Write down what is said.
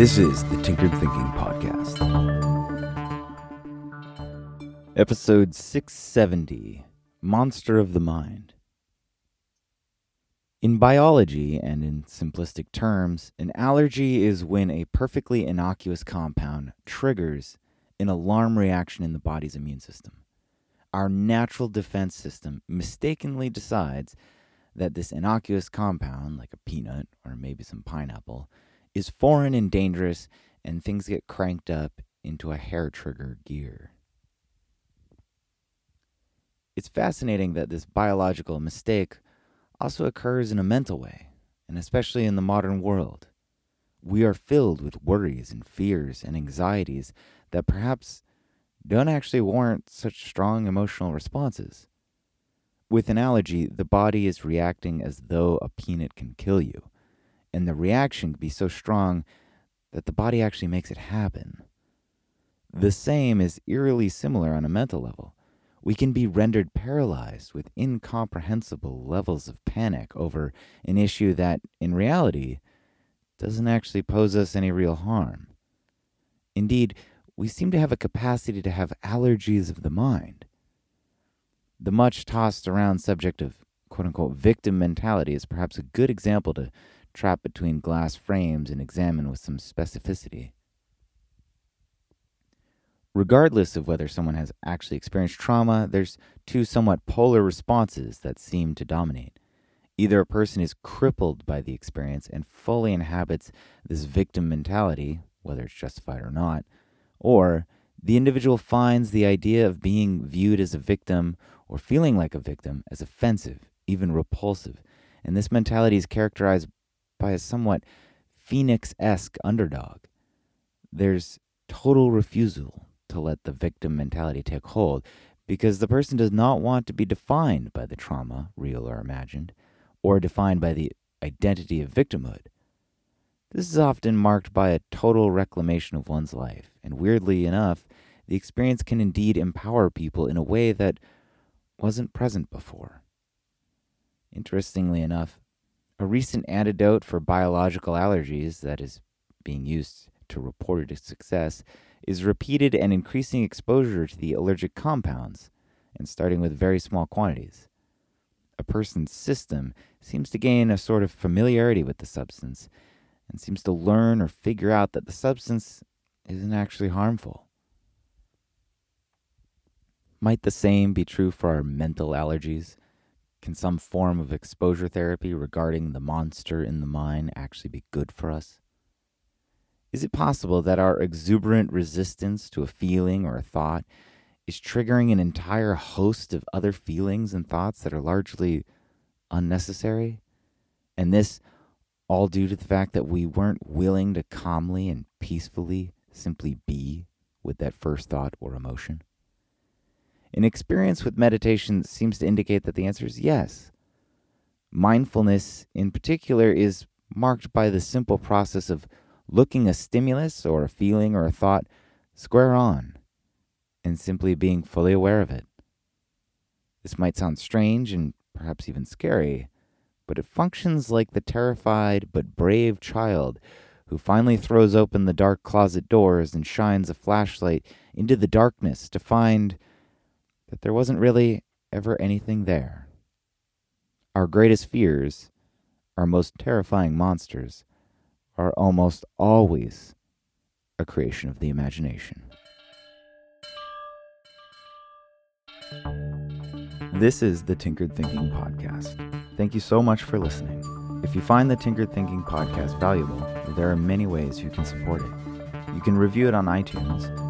This is the Tinkered Thinking Podcast. Episode 670 Monster of the Mind. In biology and in simplistic terms, an allergy is when a perfectly innocuous compound triggers an alarm reaction in the body's immune system. Our natural defense system mistakenly decides that this innocuous compound, like a peanut or maybe some pineapple, is foreign and dangerous, and things get cranked up into a hair trigger gear. It's fascinating that this biological mistake also occurs in a mental way, and especially in the modern world. We are filled with worries and fears and anxieties that perhaps don't actually warrant such strong emotional responses. With an allergy, the body is reacting as though a peanut can kill you, and the reaction can be so strong that the body actually makes it happen. The same is eerily similar on a mental level. We can be rendered paralyzed with incomprehensible levels of panic over an issue that, in reality, doesn't actually pose us any real harm. Indeed, we seem to have a capacity to have allergies of the mind. The much tossed around subject of quote unquote victim mentality is perhaps a good example to trap between glass frames and examine with some specificity. Regardless of whether someone has actually experienced trauma, there's two somewhat polar responses that seem to dominate. Either a person is crippled by the experience and fully inhabits this victim mentality, whether it's justified or not, or the individual finds the idea of being viewed as a victim or feeling like a victim as offensive, even repulsive. And this mentality is characterized by a somewhat phoenix esque underdog. There's total refusal to let the victim mentality take hold because the person does not want to be defined by the trauma, real or imagined, or defined by the identity of victimhood. This is often marked by a total reclamation of one's life, and weirdly enough, the experience can indeed empower people in a way that wasn't present before. Interestingly enough, a recent antidote for biological allergies that is being used to reported success is repeated and increasing exposure to the allergic compounds, and starting with very small quantities. A person's system seems to gain a sort of familiarity with the substance and seems to learn or figure out that the substance isn't actually harmful. Might the same be true for our mental allergies? Can some form of exposure therapy regarding the monster in the mind actually be good for us? Is it possible that our exuberant resistance to a feeling or a thought is triggering an entire host of other feelings and thoughts that are largely unnecessary? And this all due to the fact that we weren't willing to calmly and peacefully simply be with that first thought or emotion? An experience with meditation seems to indicate that the answer is yes. Mindfulness, in particular, is marked by the simple process of looking a stimulus or a feeling or a thought square on and simply being fully aware of it. This might sound strange and perhaps even scary, but it functions like the terrified but brave child who finally throws open the dark closet doors and shines a flashlight into the darkness to find that there wasn't really ever anything there. Our greatest fears, our most terrifying monsters, are almost always a creation of the imagination. This is the Tinkered Thinking Podcast. Thank you so much for listening. If you find the Tinkered Thinking Podcast valuable, there are many ways you can support it. You can review it on iTunes,